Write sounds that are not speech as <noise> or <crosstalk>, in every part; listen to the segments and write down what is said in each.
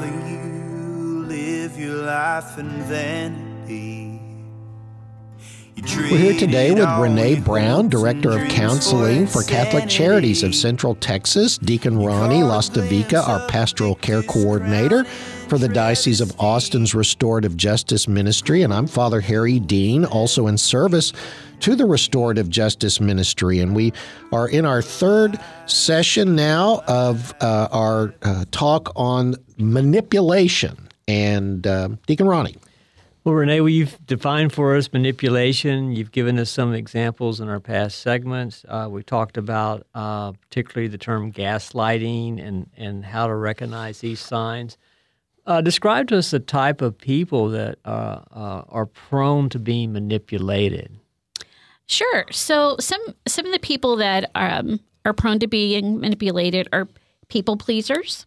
rather you live your life in vanity. We're here today with Renee Brown, Director of Counseling for Catholic Charities of Central Texas, Deacon Ronnie Lastavica, our Pastoral Care Coordinator for the Diocese of Austin's Restorative Justice Ministry, and I'm Father Harry Dean, also in service to the Restorative Justice Ministry. And we are in our third session now of uh, our uh, talk on manipulation. And uh, Deacon Ronnie. Well, Renee, well, you've defined for us manipulation. You've given us some examples in our past segments. Uh, we talked about uh, particularly the term gaslighting and, and how to recognize these signs. Uh, describe to us the type of people that uh, uh, are prone to being manipulated. Sure. So some some of the people that um, are prone to being manipulated are people pleasers.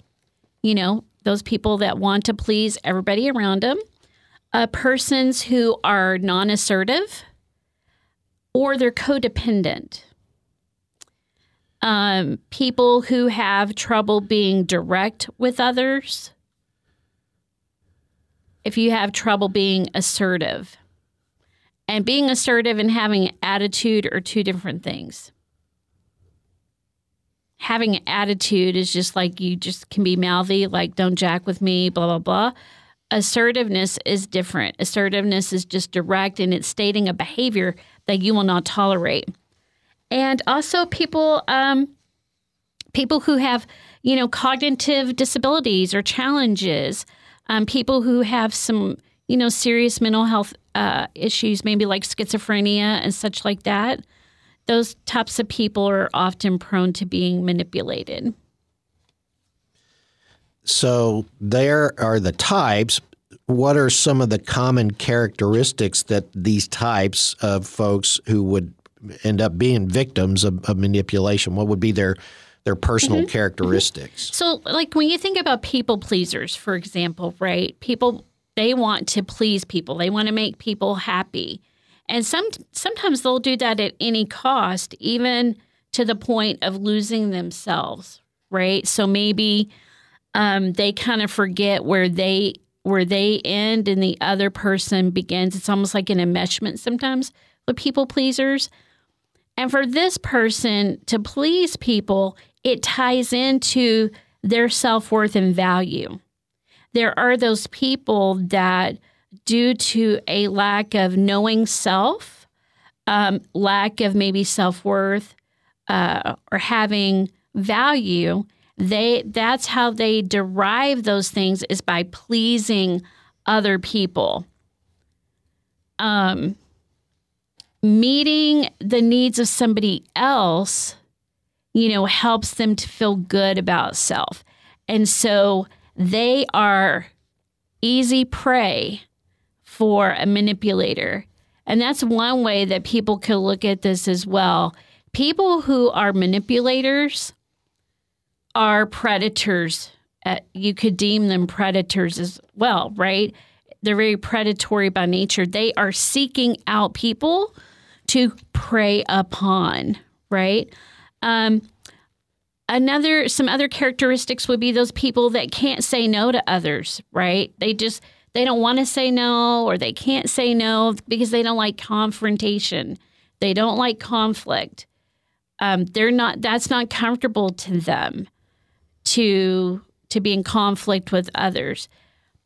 You know, those people that want to please everybody around them. Uh, persons who are non-assertive or they're codependent. Um, people who have trouble being direct with others. If you have trouble being assertive and being assertive and having attitude are two different things. Having attitude is just like you just can be mouthy, like don't jack with me, blah, blah, blah. Assertiveness is different. Assertiveness is just direct and it's stating a behavior that you will not tolerate. And also people um, people who have, you know, cognitive disabilities or challenges, um, people who have some you know, serious mental health uh, issues, maybe like schizophrenia and such like that, those types of people are often prone to being manipulated. So there are the types. What are some of the common characteristics that these types of folks who would end up being victims of, of manipulation? What would be their their personal mm-hmm. characteristics? Mm-hmm. So, like when you think about people pleasers, for example, right? People they want to please people. They want to make people happy. And some sometimes they'll do that at any cost, even to the point of losing themselves, right? So maybe um, they kind of forget where they where they end and the other person begins. It's almost like an enmeshment sometimes with people pleasers. And for this person to please people, it ties into their self worth and value there are those people that, due to a lack of knowing self, um, lack of maybe self worth, uh, or having value, they that's how they derive those things is by pleasing other people. Um, meeting the needs of somebody else, you know, helps them to feel good about self. And so they are easy prey for a manipulator. And that's one way that people could look at this as well. People who are manipulators are predators. Uh, you could deem them predators as well, right? They're very predatory by nature. They are seeking out people to prey upon, right? Um, another some other characteristics would be those people that can't say no to others right? They just they don't want to say no or they can't say no because they don't like confrontation. They don't like conflict. Um, they're not that's not comfortable to them to to be in conflict with others.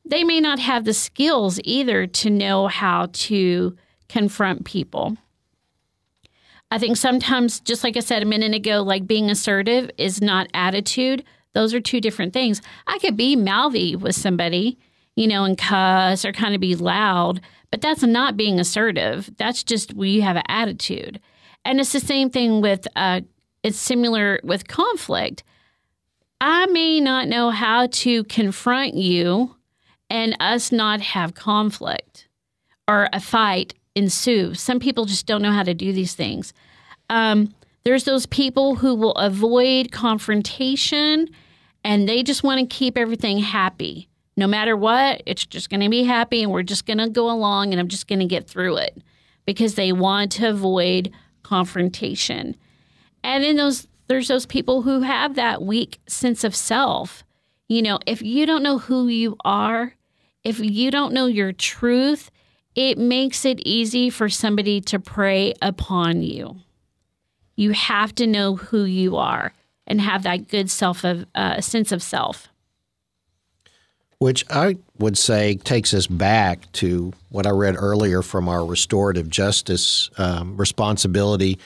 They may not have the skills either to know how to confront people I think sometimes, just like I said a minute ago, like being assertive is not attitude. Those are two different things. I could be mouthy with somebody, you know, and cuss or kind of be loud, but that's not being assertive. That's just we have an attitude. And it's the same thing with, uh, it's similar with conflict. I may not know how to confront you and us not have conflict or a fight ensue. Some people just don't know how to do these things. Um, there's those people who will avoid confrontation and they just want to keep everything happy. No matter what, it's just going to be happy and we're just going to go along and I'm just going to get through it because they want to avoid confrontation. And then those there's those people who have that weak sense of self. You know, if you don't know who you are, if you don't know your truth, it makes it easy for somebody to prey upon you. You have to know who you are and have that good self of uh, sense of self. Which I would say takes us back to what I read earlier from our restorative justice um, responsibility,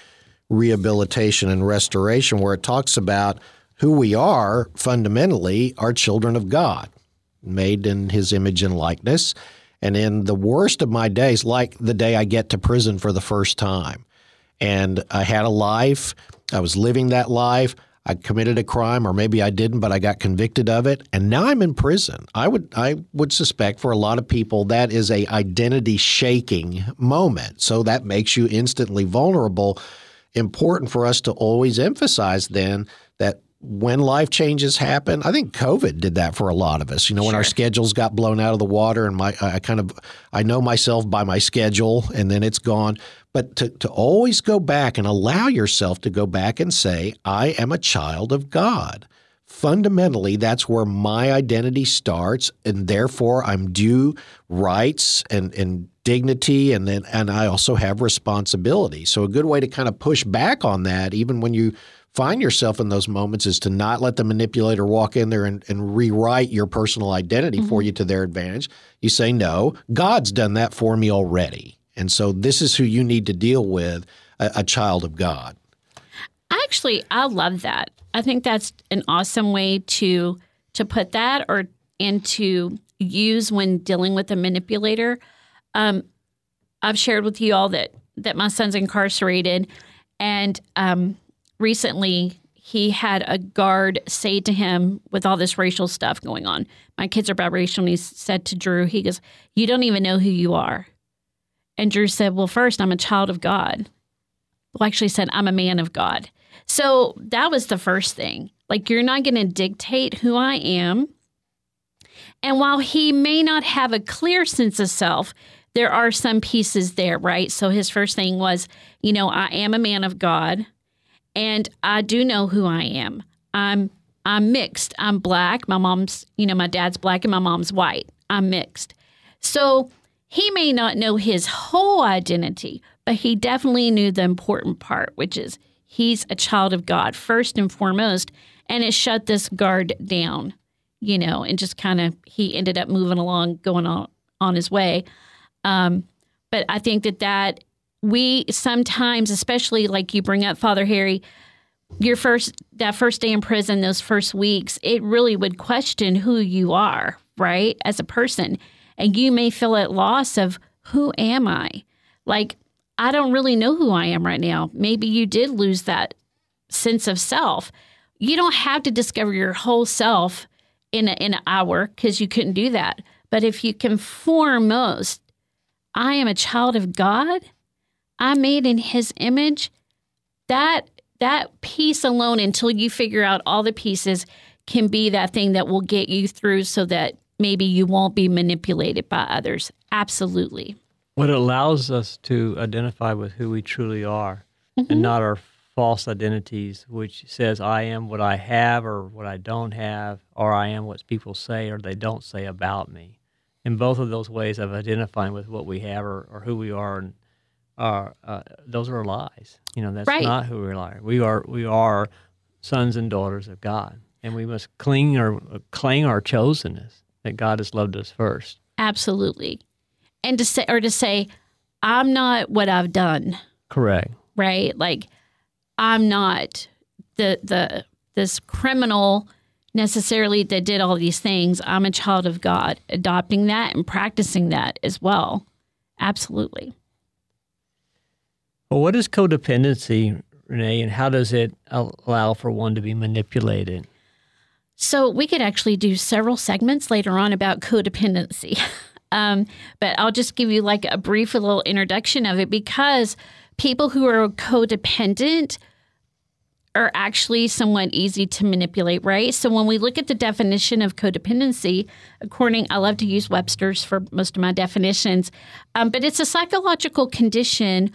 rehabilitation, and restoration, where it talks about who we are fundamentally are children of God, made in His image and likeness. And in the worst of my days, like the day I get to prison for the first time, and I had a life, I was living that life. I committed a crime, or maybe I didn't, but I got convicted of it, and now I'm in prison. I would I would suspect for a lot of people that is a identity shaking moment. So that makes you instantly vulnerable. Important for us to always emphasize then that when life changes happen, I think COVID did that for a lot of us. You know, when our schedules got blown out of the water, and my I kind of I know myself by my schedule, and then it's gone. But to to always go back and allow yourself to go back and say, I am a child of God. Fundamentally, that's where my identity starts, and therefore I'm due rights and and dignity, and then and I also have responsibility. So a good way to kind of push back on that, even when you find yourself in those moments is to not let the manipulator walk in there and, and rewrite your personal identity mm-hmm. for you to their advantage. You say, no, God's done that for me already. And so this is who you need to deal with, a, a child of God. Actually, I love that. I think that's an awesome way to to put that or and to use when dealing with a manipulator. Um, I've shared with you all that that my son's incarcerated, and um, recently he had a guard say to him with all this racial stuff going on. My kids are biracial, and he said to Drew, he goes, "You don't even know who you are." And Drew said, "Well, first, I'm a child of God." Well, actually, said, "I'm a man of God." So that was the first thing. Like, you're not going to dictate who I am. And while he may not have a clear sense of self, there are some pieces there, right? So his first thing was, you know, I am a man of God. And I do know who I am. I'm I'm mixed. I'm black. My mom's, you know, my dad's black and my mom's white. I'm mixed. So he may not know his whole identity, but he definitely knew the important part, which is he's a child of God first and foremost. And it shut this guard down, you know, and just kind of he ended up moving along, going on on his way. Um, but I think that that we sometimes, especially like you bring up Father Harry, your first that first day in prison, those first weeks, it really would question who you are, right, as a person, and you may feel at loss of who am I? Like I don't really know who I am right now. Maybe you did lose that sense of self. You don't have to discover your whole self in a, in an hour because you couldn't do that. But if you can foremost, I am a child of God I'm made in his image, that that piece alone until you figure out all the pieces can be that thing that will get you through so that maybe you won't be manipulated by others. Absolutely. What allows us to identify with who we truly are mm-hmm. and not our false identities, which says I am what I have or what I don't have, or I am what people say or they don't say about me. In both of those ways of identifying with what we have or, or who we are and are uh, those are lies. You know, that's right. not who we are. We are we are sons and daughters of God, and we must cling or cling our chosenness that God has loved us first. Absolutely, and to say or to say, I'm not what I've done. Correct. Right. Like I'm not the the this criminal necessarily that did all these things. I'm a child of God, adopting that and practicing that as well. Absolutely. Well, what is codependency, Renee, and how does it allow for one to be manipulated? So, we could actually do several segments later on about codependency. <laughs> um, but I'll just give you like a brief little introduction of it because people who are codependent are actually somewhat easy to manipulate, right? So when we look at the definition of codependency, according, I love to use Webster's for most of my definitions, um, but it's a psychological condition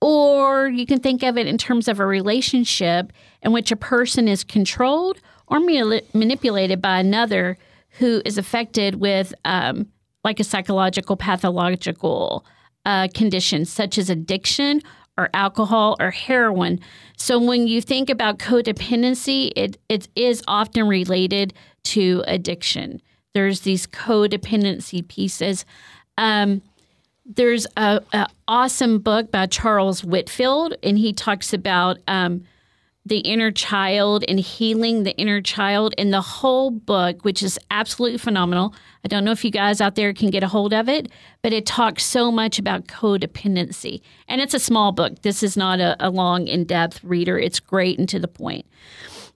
or you can think of it in terms of a relationship in which a person is controlled or manipulated by another who is affected with um, like a psychological pathological uh, condition such as addiction or alcohol or heroin. So when you think about codependency, it, it is often related to addiction. There's these codependency pieces. Um, there's a, a, awesome book by Charles Whitfield, and he talks about um, the inner child and healing the inner child. And the whole book, which is absolutely phenomenal. I don't know if you guys out there can get a hold of it, but it talks so much about codependency. And it's a small book. This is not a, a long, in depth reader. It's great and to the point.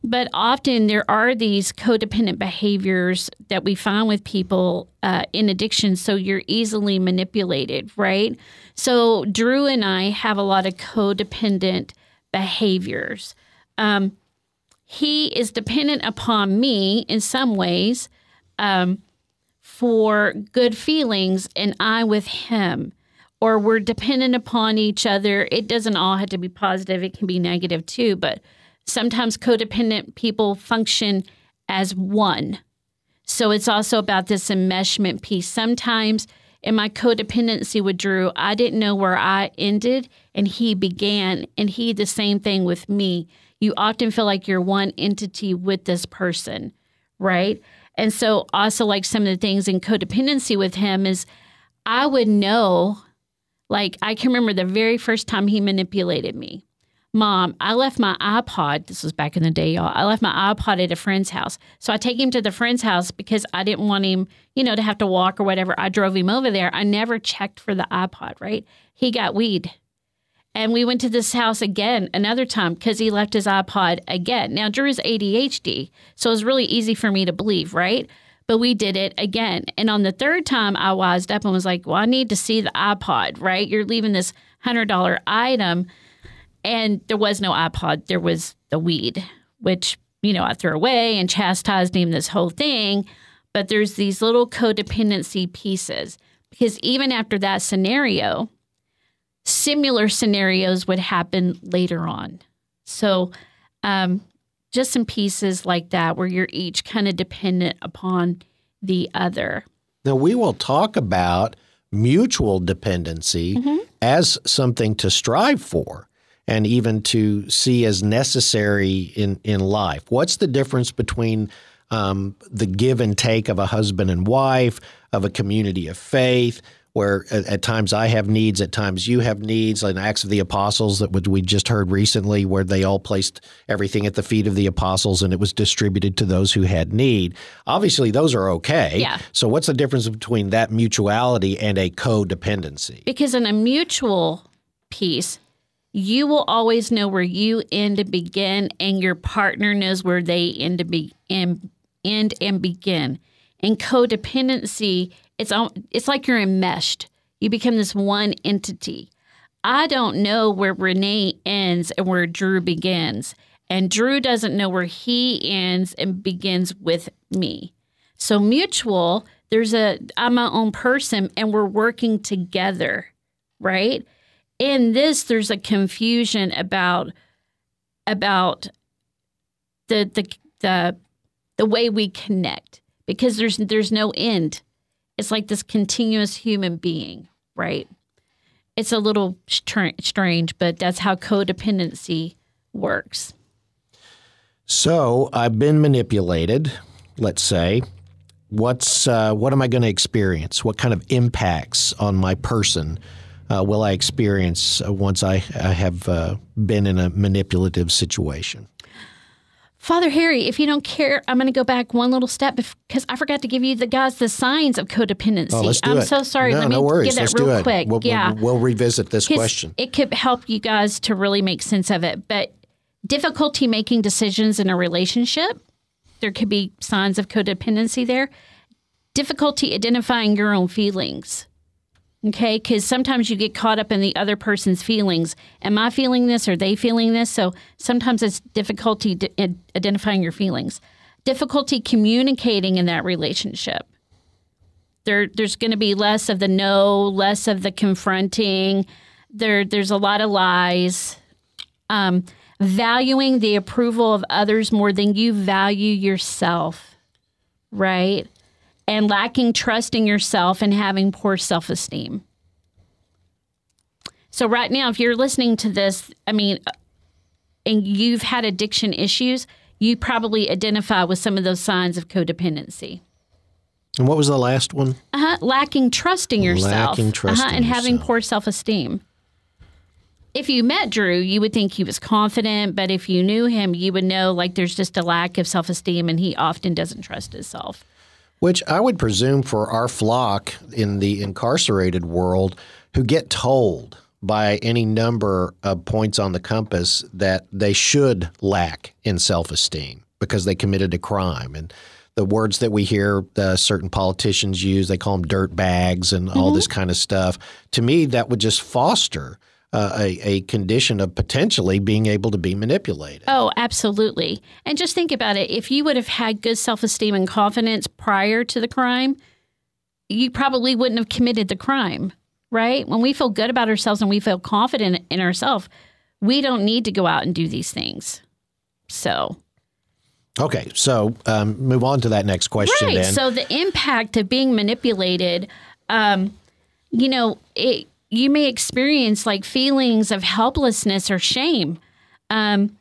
But often there are these codependent behaviors that we find with people uh, in addiction. So you're easily manipulated, right? So Drew and I have a lot of codependent behaviors. Um, he is dependent upon me in some ways um, for good feelings, and I with him. Or we're dependent upon each other. It doesn't all have to be positive, it can be negative too, but sometimes codependent people function as one. So it's also about this enmeshment piece. Sometimes in my codependency with Drew, I didn't know where I ended and he began, and he the same thing with me. You often feel like you're one entity with this person, right? And so, also, like some of the things in codependency with him is I would know, like, I can remember the very first time he manipulated me. Mom, I left my iPod. This was back in the day, y'all. I left my iPod at a friend's house. So I take him to the friend's house because I didn't want him, you know, to have to walk or whatever. I drove him over there. I never checked for the iPod, right? He got weed. And we went to this house again another time because he left his iPod again. Now, Drew's ADHD, so it was really easy for me to believe, right? But we did it again. And on the third time, I wised up and was like, well, I need to see the iPod, right? You're leaving this $100 item and there was no iPod, there was the weed, which, you know, I threw away and chastised him this whole thing. But there's these little codependency pieces because even after that scenario, similar scenarios would happen later on. So, um, just some pieces like that where you're each kind of dependent upon the other. Now, we will talk about mutual dependency mm-hmm. as something to strive for and even to see as necessary in, in life. What's the difference between um, the give and take of a husband and wife, of a community of faith, where at, at, times I have needs, at times you have needs, like Acts of the Apostles that we just heard recently, where they all placed everything at the feet of the apostles and it was distributed to those who had need. Obviously, those are okay. Yeah. So, what's the difference between that mutuality and a codependency? Because in a mutual piece, you will always know where you end and begin, and your partner knows where they end to be and end and begin. In codependency, it's it's like you're enmeshed. You become this one entity. I don't know where Renee ends and where Drew begins, and Drew doesn't know where he ends and begins with me. So mutual, there's a I'm my own person, and we're working together, right? In this there's a confusion about about the the the the way we connect because there's there's no end. It's like this continuous human being, right? It's a little strange, but that's how codependency works. So I've been manipulated, let's say. What's uh, what am I going to experience? What kind of impacts on my person uh, will I experience uh, once I, I have uh, been in a manipulative situation. Father Harry, if you don't care, I'm going to go back one little step because I forgot to give you the guys the signs of codependency. Oh, let's do I'm it. so sorry. No, Let me no worries. get that let's real do it. quick. We'll, yeah, we'll, we'll revisit this question. It could help you guys to really make sense of it. But difficulty making decisions in a relationship, there could be signs of codependency there. Difficulty identifying your own feelings Okay, because sometimes you get caught up in the other person's feelings. Am I feeling this? Are they feeling this? So sometimes it's difficulty identifying your feelings, difficulty communicating in that relationship. There, there's going to be less of the no, less of the confronting. There, there's a lot of lies. Um, valuing the approval of others more than you value yourself, right? And lacking trust in yourself and having poor self esteem. So, right now, if you're listening to this, I mean, and you've had addiction issues, you probably identify with some of those signs of codependency. And what was the last one? Uh-huh, lacking trust in yourself. Lacking trust uh-huh, and having yourself. poor self esteem. If you met Drew, you would think he was confident, but if you knew him, you would know like there's just a lack of self esteem and he often doesn't trust himself. Which I would presume for our flock in the incarcerated world who get told by any number of points on the compass that they should lack in self esteem because they committed a crime. And the words that we hear uh, certain politicians use, they call them dirt bags and all this kind of stuff. To me, that would just foster uh, a, a condition of potentially being able to be manipulated. Oh, absolutely. And just think about it. If you would have had good self esteem and confidence prior to the crime, you probably wouldn't have committed the crime, right? When we feel good about ourselves and we feel confident in ourselves, we don't need to go out and do these things. So, Okay, so um, move on to that next question right. then. So, the impact of being manipulated, um, you know, it, you may experience like feelings of helplessness or shame. Um,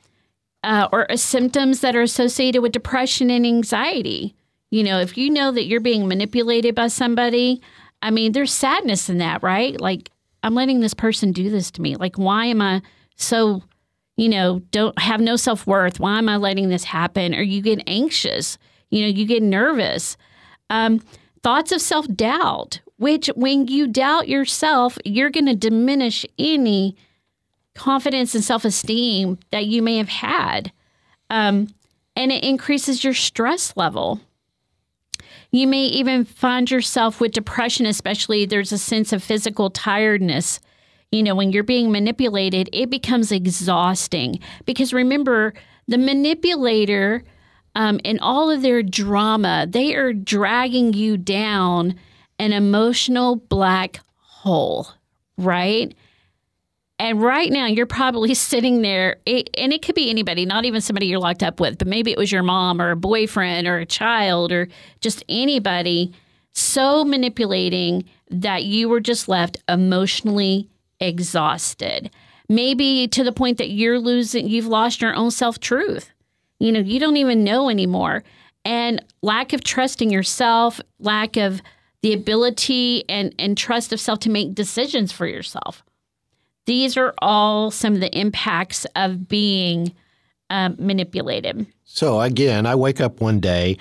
uh, or uh, symptoms that are associated with depression and anxiety. You know, if you know that you're being manipulated by somebody, I mean, there's sadness in that, right? Like, I'm letting this person do this to me. Like, why am I so, you know, don't have no self worth? Why am I letting this happen? Or you get anxious, you know, you get nervous. Um, thoughts of self doubt, which when you doubt yourself, you're going to diminish any confidence and self esteem that you may have had. Um, and it increases your stress level. You may even find yourself with depression, especially there's a sense of physical tiredness. You know, when you're being manipulated, it becomes exhausting because remember, the manipulator um, and all of their drama, they are dragging you down an emotional black hole, right? And right now, you're probably <laughs> sitting there, and it could be anybody, not even somebody you're locked up with, but maybe it was your mom or a boyfriend or a child or just anybody so manipulating that you were just left emotionally exhausted. Maybe to the point that you're losing, you've lost your own self truth. You know, you don't even know anymore. And lack of trust in yourself, lack of the ability and, and trust of self to make decisions for yourself. These are all some of the impacts of being um, manipulated. So again, I wake up one day,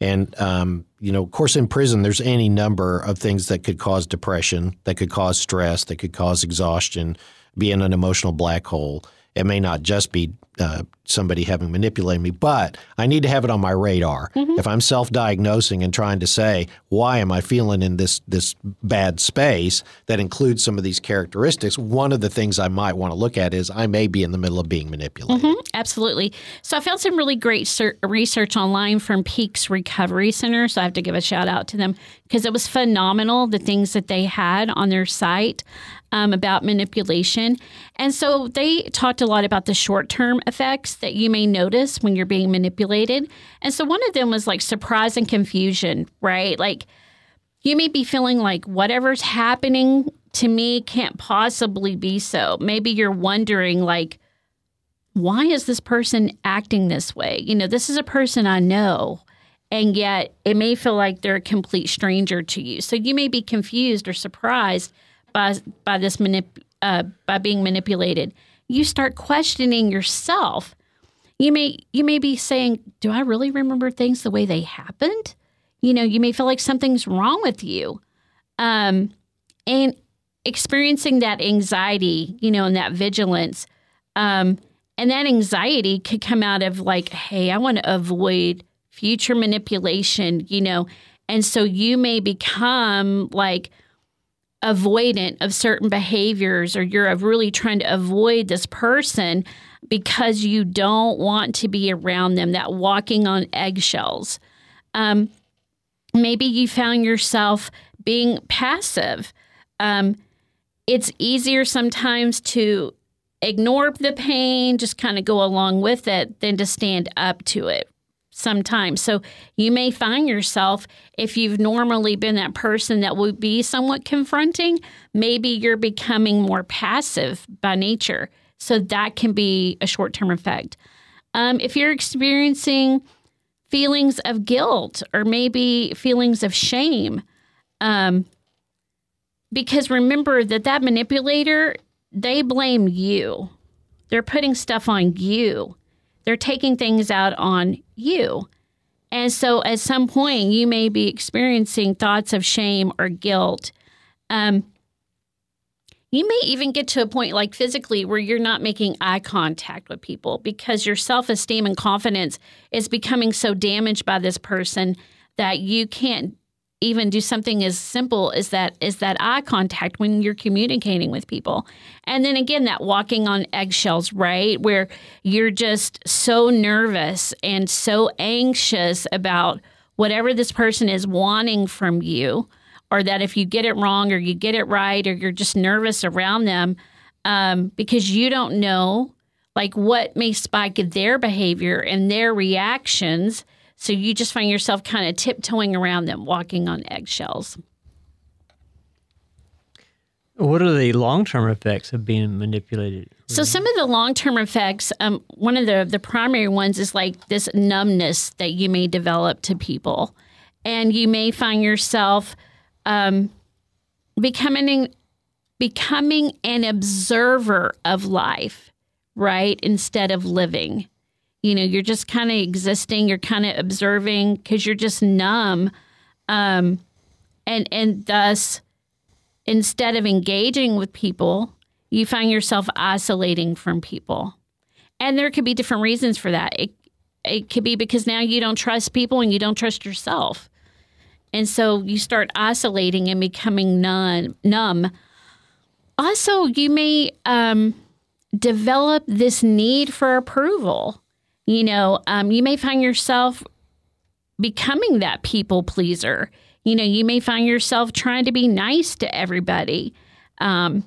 and um, you know, of course, in prison, there's any number of things that could cause depression, that could cause stress, that could cause exhaustion, be in an emotional black hole. It may not just be uh, somebody having manipulated me, but I need to have it on my radar. If I'm self-diagnosing and trying to say why am I feeling in this this bad space that includes some of these characteristics, one of the things I might want to look at is I may be in the middle of being manipulated. Absolutely. So I found some really great ser- research online from Peaks Recovery Center. So I have to give a shout out to them because it was phenomenal the things that they had on their site um, about manipulation. And so they talked a lot about the short term effects that you may notice when you're being manipulated. And so one of them was like surprise and confusion, right? Like you may be feeling like whatever's happening to me can't possibly be so. Maybe you're wondering, like, why is this person acting this way? You know, this is a person I know, and yet it may feel like they're a complete stranger to you. So you may be confused or surprised by by this manip- uh, by being manipulated. You start questioning yourself. You may you may be saying, "Do I really remember things the way they happened?" You know, you may feel like something's wrong with you, um, and experiencing that anxiety, you know, and that vigilance. Um, and that anxiety could come out of like, hey, I want to avoid future manipulation, you know. And so you may become like avoidant of certain behaviors or you're really trying to avoid this person because you don't want to be around them, that walking on eggshells. Um, maybe you found yourself being passive. Um, it's easier sometimes to ignore the pain, just kind of go along with it, than to stand up to it sometimes. So you may find yourself, if you've normally been that person that would be somewhat confronting, maybe you're becoming more passive by nature. So that can be a short term effect. Um, if you're experiencing feelings of guilt or maybe feelings of shame, um, because remember that that manipulator, they blame you. They're putting stuff on you. They're taking things out on you. And so at some point, you may be experiencing thoughts of shame or guilt. Um, you may even get to a point, like physically, where you're not making eye contact with people because your self esteem and confidence is becoming so damaged by this person that you can't even do something as simple as that is that eye contact when you're communicating with people. And then again that walking on eggshells, right? Where you're just so nervous and so anxious about whatever this person is wanting from you or that if you get it wrong or you get it right or you're just nervous around them um, because you don't know like what may spike their behavior and their reactions so you just find yourself kind of tiptoeing around them, walking on eggshells. What are the long term effects of being manipulated? So some of the long term effects, um, one of the the primary ones is like this numbness that you may develop to people, and you may find yourself um, becoming becoming an observer of life, right, instead of living you know you're just kind of existing you're kind of observing because you're just numb um, and and thus instead of engaging with people you find yourself isolating from people. And there could be different reasons for that. It it could be because now you don't trust people and you don't trust yourself. And so you start isolating and becoming numb numb. Also you may um, develop this need for approval you know, um, you may find yourself becoming that people pleaser. You know, you may find yourself trying to be nice to everybody. Um,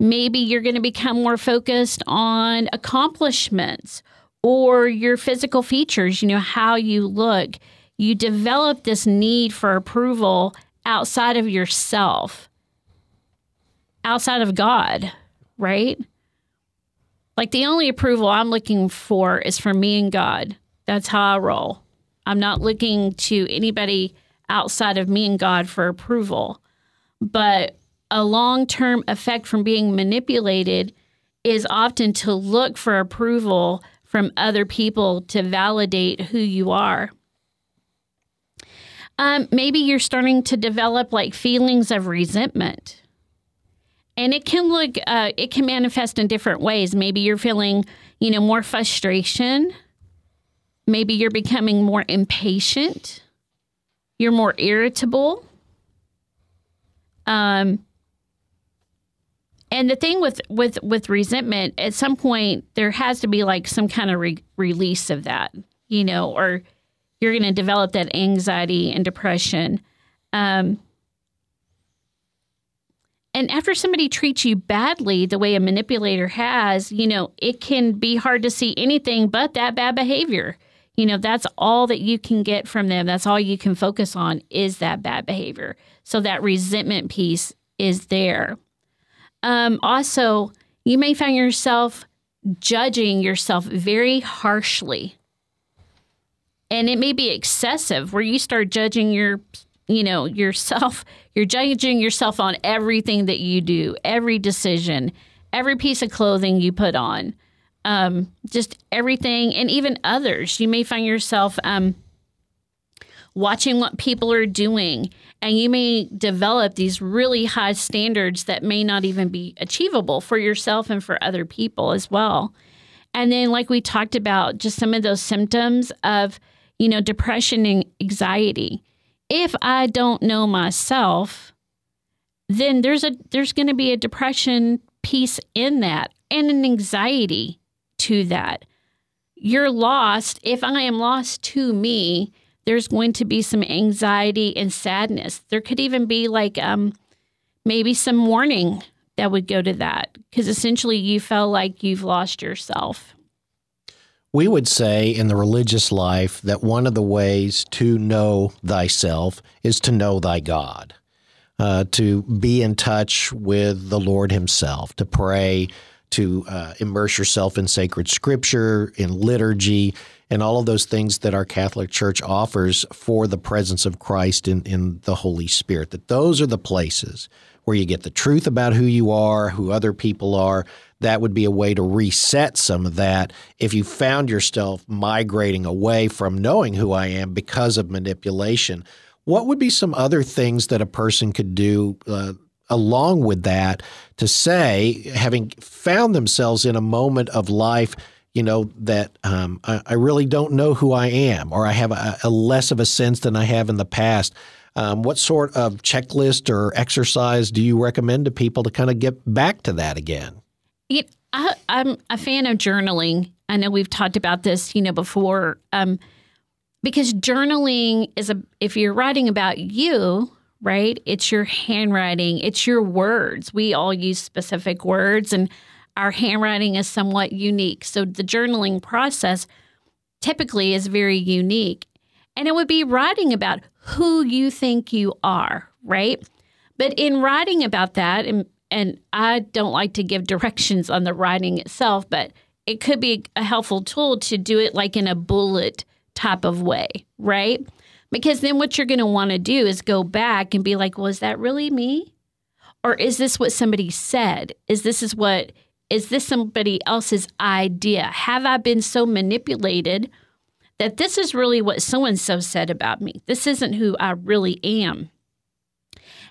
maybe you're going to become more focused on accomplishments or your physical features, you know, how you look. You develop this need for approval outside of yourself, outside of God, right? Like the only approval I'm looking for is from me and God. That's how I roll. I'm not looking to anybody outside of me and God for approval. But a long term effect from being manipulated is often to look for approval from other people to validate who you are. Um, maybe you're starting to develop like feelings of resentment and it can look uh, it can manifest in different ways. Maybe you're feeling you know more frustration. Maybe you're becoming more impatient. You're more irritable. Um and the thing with with with resentment at some point there has to be like some kind of re- release of that you know or you're going to develop that anxiety and depression. Um and after somebody treats you badly the way a manipulator has, you know, it can be hard to see anything but that bad behavior. You know, that's all that you can get from them. That's all you can focus on is that bad behavior. So that resentment piece is there. Um, also, you may find yourself judging yourself very harshly. And it may be excessive where you start judging your you know, yourself, <laughs> you're judging yourself on everything that you do, every decision, every piece of clothing you put on, um, just everything, and even others. You may find yourself um, watching what people are doing, and you may develop these really high standards that may not even be achievable for yourself and for other people as well. And then, like we talked about, just some of those symptoms of, you know, depression and anxiety if I don't know myself, then there's a there's going to be a depression piece in that and an anxiety to that. You're lost. If I am lost to me, there's going to be some anxiety and sadness. There could even be like um, maybe some mourning that would go to that because essentially you felt like you've lost yourself. We would say in the religious life that one of the ways to know thyself is to know thy God, uh, to be in touch with the Lord Himself, to pray, to uh, immerse yourself in sacred scripture, in liturgy, and all of those things that our Catholic Church offers for the presence of Christ in, in the Holy Spirit. That those are the places where you get the truth about who you are, who other people are. That would be a way to reset some of that if you found yourself migrating away from knowing who I am because of manipulation. What would be some other things that a person could do uh, along with that to say, having found themselves in a moment of life? you know, that um, I, I, really don't know who I am, or I have a, a, less of a sense than I have in the past. Um, what sort of checklist or exercise do you recommend to people to kind of get back to that again? It, I, am a fan of journaling. I know we've talked about this, you know, before, um, because journaling is a if you're writing about you, right? It's your handwriting, it's your words. We all use specific words, and our handwriting is somewhat unique. So the journaling process typically is very unique. And it would be writing about who you think you are, right? But in writing about that, and, and I don't like to give directions on the writing itself, but it could be a helpful tool to do it like in a bullet type of way, right? Because then what you're going to want to do is go back and be like, was that really me? Or is this what somebody said? Is this is what is this somebody else's idea? Have I been so manipulated that this is really what so and so said about me? This isn't who I really am.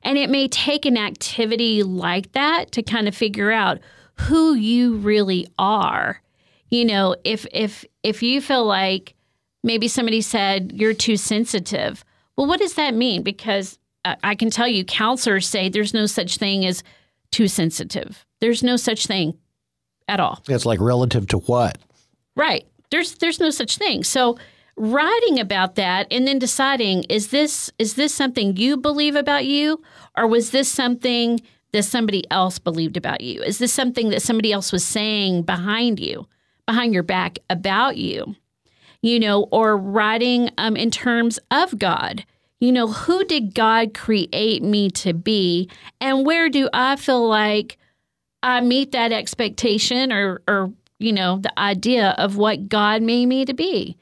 And it may take an activity like that to kind of figure out who you really are. You know, if if if you feel like maybe somebody said you're too sensitive, well, what does that mean? Because uh, I can tell you, counselors say there's no such thing as too sensitive. There's no such thing at all. It's like relative to what? Right. There's there's no such thing. So writing about that and then deciding is this is this something you believe about you or was this something that somebody else believed about you? Is this something that somebody else was saying behind you, behind your back about you? You know, or writing um, in terms of God. You know, who did God create me to be? And where do I feel like I meet that expectation or, or, you know, the idea of what God made me to be.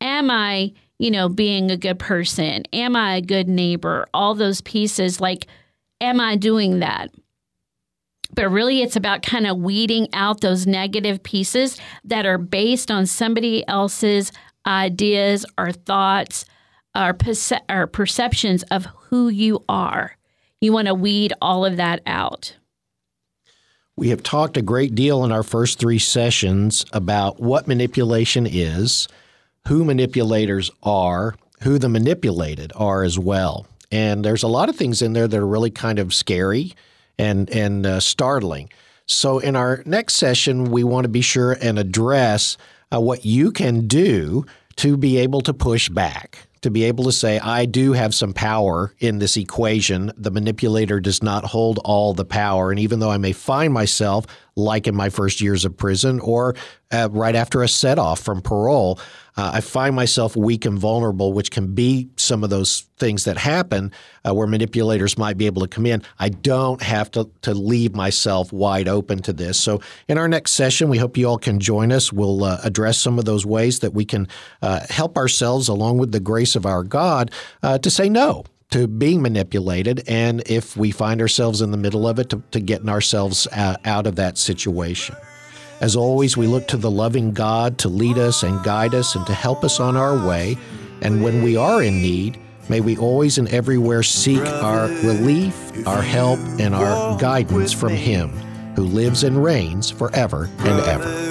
Am I, you know, being a good person? Am I a good neighbor? All those pieces, like, am I doing that? But really, it's about kind of weeding out those negative pieces that are based on somebody else's ideas or thoughts or, perce- or perceptions of who you are. You want to weed all of that out. We have talked a great deal in our first three sessions about what manipulation is, who manipulators are, who the manipulated are as well. And there's a lot of things in there that are really kind of scary and and uh, startling. So in our next session, we want to be sure and address uh, what you can do to be able to push back to be able to say, I do have some power in this equation. The manipulator does not hold all the power. And even though I may find myself, like in my first years of prison or uh, right after a set off from parole, uh, I find myself weak and vulnerable, which can be some of those things that happen uh, where manipulators might be able to come in. I don't have to, to leave myself wide open to this. So, in our next session, we hope you all can join us. We'll uh, address some of those ways that we can uh, help ourselves, along with the grace of our God, uh, to say no to being manipulated, and if we find ourselves in the middle of it, to, to getting ourselves out, out of that situation. As always, we look to the loving God to lead us and guide us and to help us on our way. And when we are in need, may we always and everywhere seek our relief, our help, and our guidance from Him who lives and reigns forever and ever.